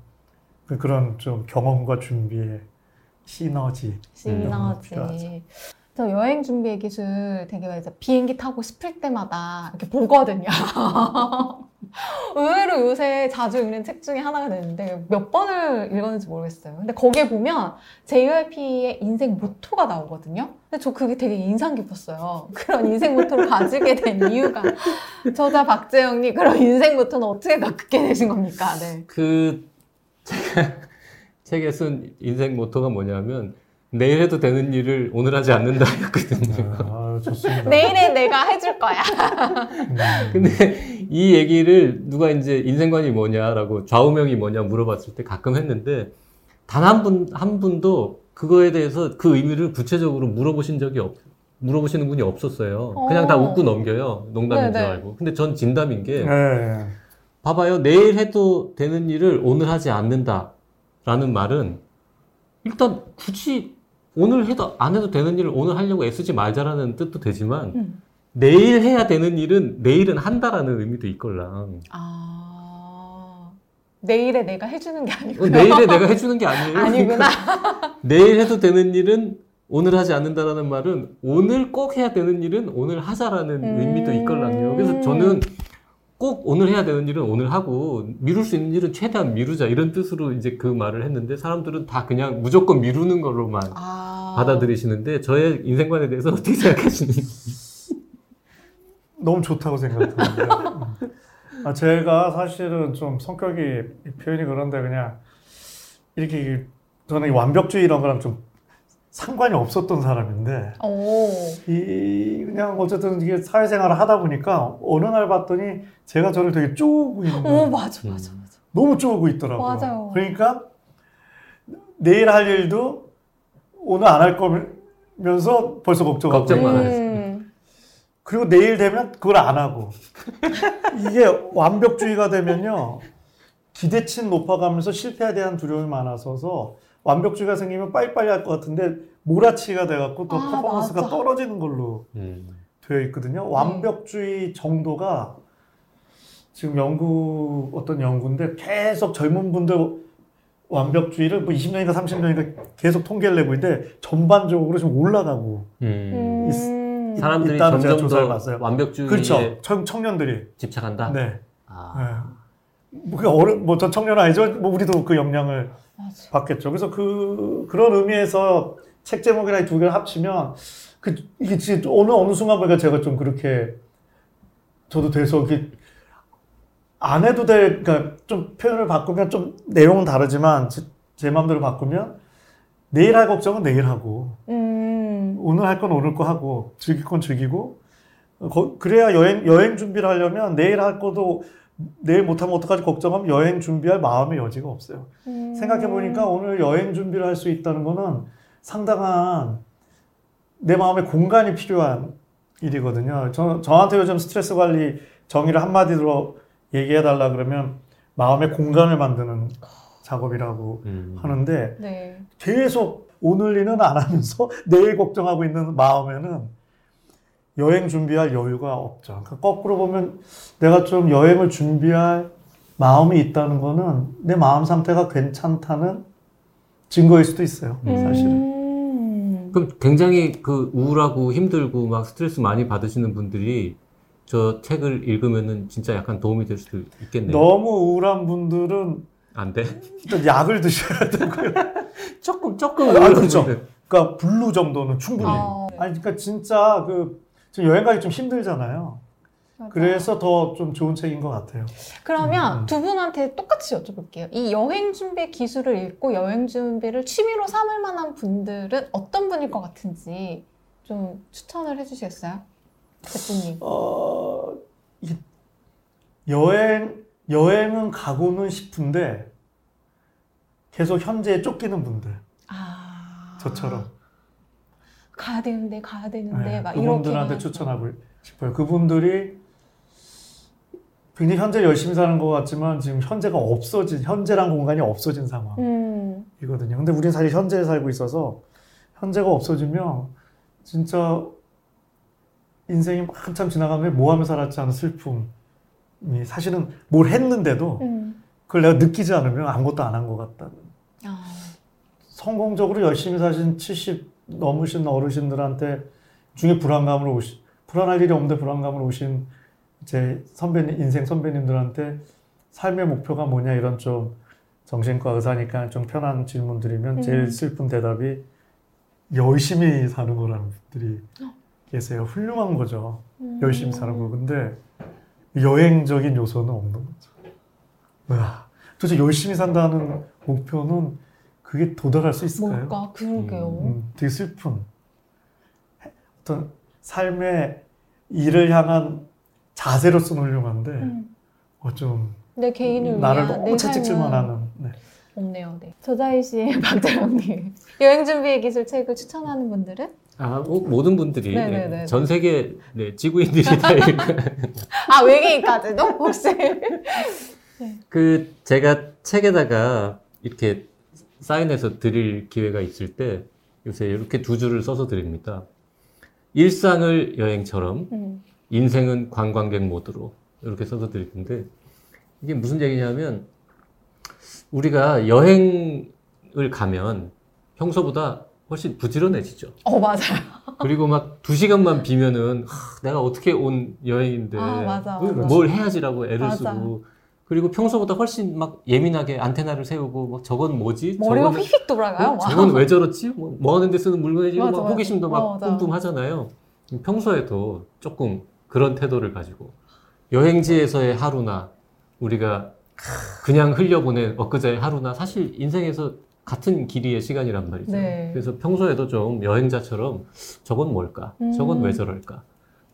A: 그- 그런 좀 경험과 준비의 시너지
B: 시너지.
A: 필요하죠.
B: 저 여행 준비의 기술 되게 이제 비행기 타고 싶을 때마다 이렇게 보거든요. 의외로 요새 자주 읽는 책 중에 하나가 되는데 몇 번을 읽었는지 모르겠어요. 근데 거기에 보면 JYP의 인생 모토가 나오거든요. 근데 저 그게 되게 인상 깊었어요. 그런 인생 모토를 가지게 된 이유가 저자 박재영님 그런 인생 모토는 어떻게 갖게 되신 겁니까? 네.
C: 그 제가 책에 쓴 인생 모토가 뭐냐면 내일 해도 되는 일을 오늘 하지 않는다였거든요.
A: 아, 좋습니다.
B: 내일에 내가 해줄 거야.
A: 음.
C: 근데 이 얘기를 누가 이제 인생관이 뭐냐라고 좌우명이 뭐냐 물어봤을 때 가끔 했는데 단 한 분, 한 분도 그거에 대해서 그 의미를 구체적으로 물어보신 적이 없, 물어보시는 분이 없었어요. 그냥 다
B: 어.
C: 웃고 넘겨요. 농담인 줄
B: 네네.
C: 알고. 근데 전 진담인 게
A: 네.
C: 봐봐요. 내일 해도 되는 일을 오늘 하지 않는다 라는 말은 일단 굳이 오늘 해도 안 해도 되는 일을 오늘 하려고 애쓰지 말자라는 뜻도 되지만
B: 음.
C: 내일 해야 되는 일은 내일은 한다라는 의미도 있걸랑.
B: 아 내일에 내가 해주는 게
C: 어,
B: 아니고요.
C: 내일에 내가 해주는 게 아니에요.
B: 아니구나.
C: 그러니까 내일 해도 되는 일은 오늘 하지 않는다라는 말은 오늘 꼭 해야 되는 일은 오늘 하자라는
B: 음.
C: 의미도 있걸랑요. 그래서 저는 꼭 오늘 해야 되는 일은 오늘 하고 미룰 수 있는 일은 최대한 미루자 이런 뜻으로 이제 그 말을 했는데 사람들은 다 그냥 무조건 미루는 걸로만
B: 아
C: 받아들이시는데 저의 인생관에 대해서 어떻게 생각하시는지.
A: 너무 좋다고 생각하는데. 음. 아, 제가 사실은 좀 성격이 표현이 그런데 그냥 이렇게 저는 이 완벽주의 이런 거랑 좀 상관이 없었던 사람인데
B: 오.
A: 이 그냥 어쨌든 이게 사회생활을 하다 보니까 어느 날 봤더니 제가 저를 되게 쪼고 있는
B: 오
A: 거예요.
B: 맞아
C: 음.
B: 맞아 맞아.
A: 너무 쪼고 있더라고요.
B: 맞아요.
A: 그러니까 내일 할 일도 오늘 안 할 거면서 벌써 걱정하고
C: 걱정만.
B: 음.
A: 그리고 내일 되면 그걸 안 하고 이게 완벽주의가 되면요 기대치는 높아가면서 실패에 대한 두려움이 많아서서 완벽주의가 생기면 빨리빨리 할 것 같은데 몰아치기가 돼갖고 또
B: 아,
A: 퍼포먼스가
B: 맞아.
A: 떨어지는 걸로
C: 음.
A: 되어 있거든요. 완벽주의 정도가 지금 연구 어떤 연구인데 계속 젊은 분들 완벽주의를 뭐 20년인가 30년인가 계속 통계를 내고 있는데 전반적으로 지금 올라가고
C: 음.
B: 음.
C: 사람들이
A: 있다는 제가
C: 점점
A: 조사를
C: 더
A: 봤어요.
C: 완벽주의에
A: 그렇죠. 청, 청년들이
C: 집착한다.
A: 네.
C: 아.
A: 뭐, 그 어른, 뭐, 전 청년 아니죠? 뭐, 우리도 그 영향을
B: 맞아.
A: 받겠죠. 그래서 그, 그런 의미에서 책 제목이랑 이두 개를 합치면, 그, 이게 진짜 어느, 어느 순간 보니까 제가 좀 그렇게, 저도 돼서, 이게, 안 해도 될, 그러니까 좀 표현을 바꾸면 좀 내용은 다르지만, 제, 제 마음대로 바꾸면, 내일 할 걱정은 내일 하고,
B: 음.
A: 오늘 할 건 오늘 거 하고, 즐길 건 즐기고, 어, 거- 그래야 여행, 여행 준비를 하려면 내일 할 것도 내일 못하면 어떡하지 걱정하면 여행 준비할 마음의 여지가 없어요.
B: 음.
A: 생각해 보니까 오늘 여행 준비를 할 수 있다는 거는 상당한 내 마음의 공간이 필요한 일이거든요. 저, 저한테 요즘 스트레스 관리 정의를 한마디로 얘기해달라 그러면 마음의 공간을 만드는 작업이라고
C: 음.
A: 하는데
B: 네.
A: 계속 오늘 일은 안 하면서 내일 걱정하고 있는 마음에는 여행 준비할 여유가 없죠. 그러니까 거꾸로 보면 내가 좀 여행을 준비할 마음이 있다는 거는 내 마음 상태가 괜찮다는 증거일 수도 있어요. 사실은.
B: 음.
C: 그럼 굉장히 그 우울하고 힘들고 막 스트레스 많이 받으시는 분들이 저 책을 읽으면은 진짜 약간 도움이 될 수도 있겠네요.
A: 너무 우울한 분들은
C: 안 돼?
A: 일단 약을 드셔야 되고요.
C: 조금 조금
A: 아, 그렇죠. 그러니까 블루 정도는 충분히.
B: 어.
A: 아니 그러니까 진짜 그 지금 여행 가기 좀 힘들잖아요.
B: 맞아.
A: 그래서 더 좀 좋은 책인 것 같아요.
B: 그러면
A: 음.
B: 두 분한테 똑같이 여쭤볼게요. 이 여행 준비 기술을 읽고 여행 준비를 취미로 삼을 만한 분들은 어떤 분일 것 같은지 좀 추천을 해주시겠어요? 대표님.
A: 어, 여행, 여행은 가고는 싶은데 계속 현재에 쫓기는 분들.
B: 아.
A: 저처럼.
B: 가야 되는데, 가야 되는데,
A: 네,
B: 막 이렇게.
A: 그분들한테 추천하고 싶어요. 그분들이 굉장히 현재 열심히 사는 것 같지만 지금 현재가 없어진, 현재란 공간이 없어진 상황이거든요.
B: 음.
A: 근데 우리는 사실 현재에 살고 있어서 현재가 없어지면 진짜 인생이 한참 지나가면 뭐 하며 살았지 않은 슬픔이 사실은 뭘 했는데도
B: 음.
A: 그걸 내가 느끼지 않으면 아무것도 안 한 것 같다는.
B: 아.
A: 성공적으로 열심히 사신 70 넘으신 어르신들한테 중에 불안감을 오시, 불안할 일이 없는데 불안감을 오신 제 선배님, 인생 선배님들한테 삶의 목표가 뭐냐 이런 좀 정신과 의사니까 좀 편한 질문 드리면 제일
B: 음.
A: 슬픈 대답이 열심히 사는 거라는 분들이 계세요. 훌륭한 거죠.
B: 음.
A: 열심히 사는 거. 근데 여행적인 요소는 없는 거죠. 와, 도대체 열심히 산다는 목표는 그게 도달할 수 있을까요?
B: 뭘까? 그러게요.
A: 음, 되게 슬픈 어떤 삶의 일을 향한 자세로서는 훌륭한데
B: 음.
A: 어, 좀
B: 내 개인을
A: 나를
B: 위한
A: 너무
B: 내
A: 채찍질만 하는 네.
B: 없네요. 네. 저자희 씨, 박자영님. 여행 준비의 기술 책을 추천하는 분들은?
C: 아, 뭐, 모든 분들이
B: 네네네.
C: 네, 전 세계 네, 지구인들이 다 읽-
B: 아, 외계인까지도? 혹시?
C: 그 제가 책에다가 이렇게 사인해서 드릴 기회가 있을 때 요새 이렇게 두 줄을 써서 드립니다. 일상을 여행처럼
B: 음.
C: 인생은 관광객 모드로 이렇게 써서 드릴 텐데 이게 무슨 얘기냐면 우리가 여행을 가면 평소보다 훨씬 부지런해지죠.
B: 어, 맞아요.
C: 그리고 막 두 시간만 비면은 하, 내가 어떻게 온 여행인데
B: 아, 맞아,
C: 뭘
B: 맞아.
C: 해야지라고 애를
B: 맞아.
C: 쓰고 그리고 평소보다 훨씬 막 예민하게 안테나를 세우고 막 저건 뭐지?
B: 머리가
C: 저건,
B: 휙휙 돌아가요.
C: 어, 저건 왜 저렇지? 뭐, 뭐 하는데 쓰는 물건이지?
B: 맞아,
C: 막. 호기심도 막
B: 어, 맞아.
C: 뿜뿜 하잖아요. 평소에도 조금 그런 태도를 가지고 여행지에서의 하루나 우리가 그냥 흘려보낸 엊그제의 하루나 사실 인생에서 같은 길이의 시간이란 말이죠.
B: 네.
C: 그래서 평소에도 좀 여행자처럼 저건 뭘까? 저건
B: 음.
C: 왜 저럴까?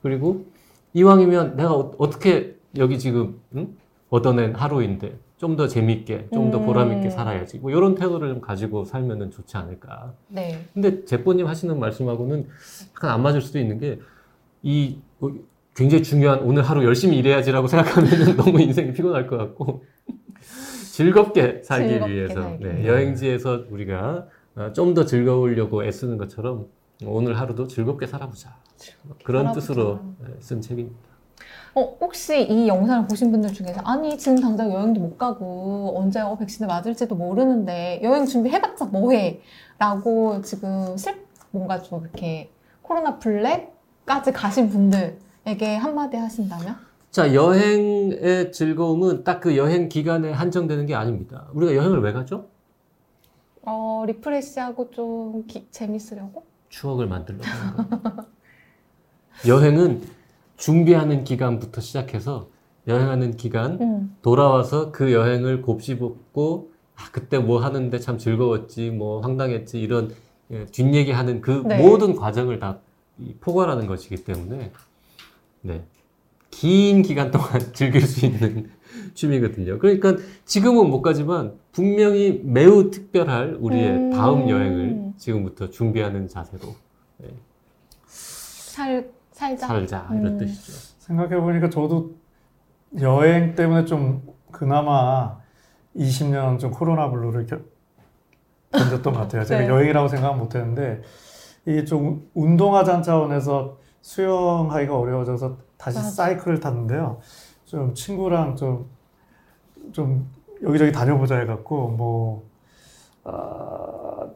C: 그리고 이왕이면 내가 어, 떻게 여기 지금 응? 얻어낸 하루인데 좀 더 재밌게, 좀더
B: 음.
C: 보람있게 살아야지. 뭐 이런 태도를 좀 가지고 살면은 좋지 않을까.
B: 네.
C: 근데 제뽀님 하시는 말씀하고는 약간 안 맞을 수도 있는 게 이 굉장히 중요한 오늘 하루 열심히 일해야지라고 생각하면 너무 인생이 피곤할 것 같고 즐겁게 살기
B: 즐겁게
C: 위해서
B: 살기
C: 네. 여행지에서 우리가 좀 더 즐거우려고 애쓰는 것처럼 오늘 하루도 즐겁게 살아보자. 그런
B: 살아보자.
C: 뜻으로 쓴 책입니다.
B: 어, 혹시 이 영상을 보신 분들 중에서 아니 지금 당장 여행도 못 가고 언제 어, 백신을 맞을지도 모르는데 여행 준비해봤자 뭐해? 라고 지금 슬 뭔가 좀 이렇게 코로나 블랙까지 가신 분들 에게 한마디 하신다면?
C: 자, 여행의 즐거움은 딱 그 여행 기간에 한정되는 게 아닙니다. 우리가 여행을 왜 가죠?
B: 어, 리프레시하고 좀 기- 재밌으려고?
C: 추억을 만들려고 하는 거. 여행은 준비하는 기간부터 시작해서 여행하는 기간,
B: 응.
C: 돌아와서 그 여행을 곱씹고 아, 그때 뭐 하는데 참 즐거웠지, 뭐 황당했지 이런 예, 뒷얘기 하는 그
B: 네.
C: 모든 과정을 다 이, 포괄하는 것이기 때문에 네. 긴 기간 동안 즐길 수 있는 취미거든요. 그러니까 지금은 못 가지만 분명히 매우 특별할 우리의
B: 음.
C: 다음 여행을 지금부터 준비하는 자세로
B: 살, 살자.
C: 살자 이런
B: 음.
C: 뜻이죠.
A: 생각해 보니까 저도 여행 때문에 좀 그나마 20년 좀 코로나 블루를 겨- 견뎠던 것 같아요. 제가
B: 네.
A: 여행이라고 생각 못 했는데, 이게 좀 운동하자는 차원에서 수영하기가 어려워져서 다시
B: 맞아.
A: 사이클을 탔는데요. 좀 친구랑 좀, 좀 여기저기 다녀보자 해갖고, 뭐, 아,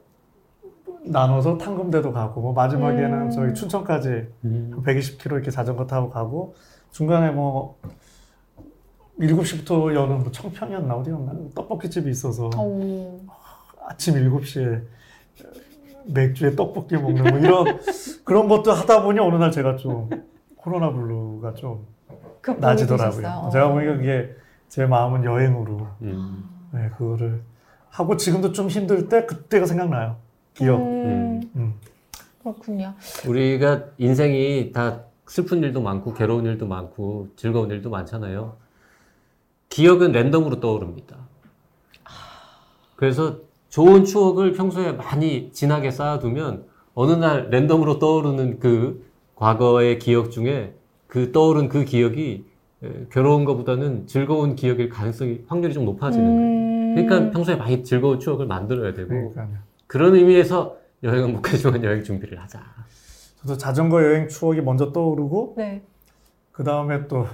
A: 나눠서 탕금대도 가고, 뭐 마지막에는
B: 음.
A: 저희 춘천까지 120km 이렇게 자전거 타고 가고 중간에 뭐 7시부터 여는 뭐 청평이었나 어디였나 떡볶이 집이 있어서
B: 오.
A: 아침 7시에 맥주에 떡볶이 먹는 뭐 이런 그런 것도 하다 보니 어느 날 제가 좀 코로나 블루가 좀
B: 극복이
A: 나아지더라고요.
B: 되셨어요?
A: 제가
B: 어.
A: 보니까 그게 제 마음은 여행으로
C: 음.
A: 네, 그거를 하고 지금도 좀 힘들 때 그때가 생각나요. 기억.
B: 음,
A: 음.
B: 그렇군요.
C: 우리가 인생이 다 슬픈 일도 많고 괴로운 일도 많고 즐거운 일도 많잖아요. 기억은 랜덤으로 떠오릅니다. 그래서 좋은 추억을 평소에 많이 진하게 쌓아두면 어느 날 랜덤으로 떠오르는 그 과거의 기억 중에 그 떠오른 그 기억이 에, 괴로운 것보다는 즐거운 기억일 가능성이 확률이 좀 높아지는 거예요.
B: 음.
C: 그러니까 평소에 많이 즐거운 추억을 만들어야 되고
A: 그러니까요.
C: 그런 의미에서 여행은 못 가지만 여행 준비를 하자.
A: 저도 자전거 여행 추억이 먼저 떠오르고
B: 네.
A: 그 다음에 또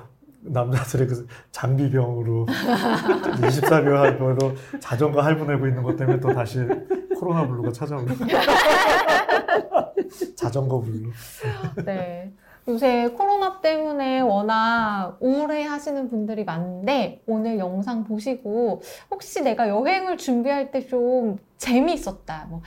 A: 남자들의 그 장비병으로 24개월로 자전거 할부 내고 있는 것 때문에 또 다시 코로나 블루가 찾아오고 자전거 블루.
B: 네. 요새 코로나 때문에 워낙 우울해 하시는 분들이 많은데 오늘 영상 보시고 혹시 내가 여행을 준비할 때 좀 재미있었다. 뭐,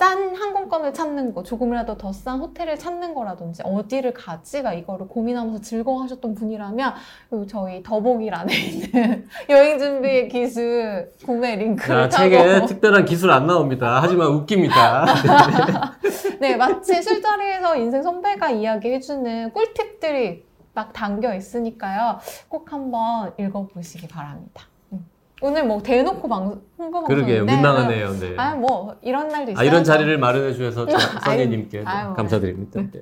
B: 싼 항공권을 찾는 거, 조금이라도 더 싼 호텔을 찾는 거라든지 어디를 가지? 막 이거를 고민하면서 즐거워하셨던 분이라면 요 저희 더보기란에 있는 여행 준비 기술 구매 링크를
C: 자,
B: 타고
C: 책에 특별한 기술 안 나옵니다. 하지만 웃깁니다.
B: 네, 마치 술자리에서 인생 선배가 이야기해주는 꿀팁들이 막 담겨 있으니까요. 꼭 한번 읽어보시기 바랍니다. 음. 오늘 뭐 대놓고 방, 홍보
C: 그러게요.
B: 방송인데
C: 민망하네요. 네.
B: 아, 뭐 이런 날도 있어요.
C: 아, 이런 자리를 마련해 주셔서 선생님께. 감사드립니다.
B: 네.
C: 네.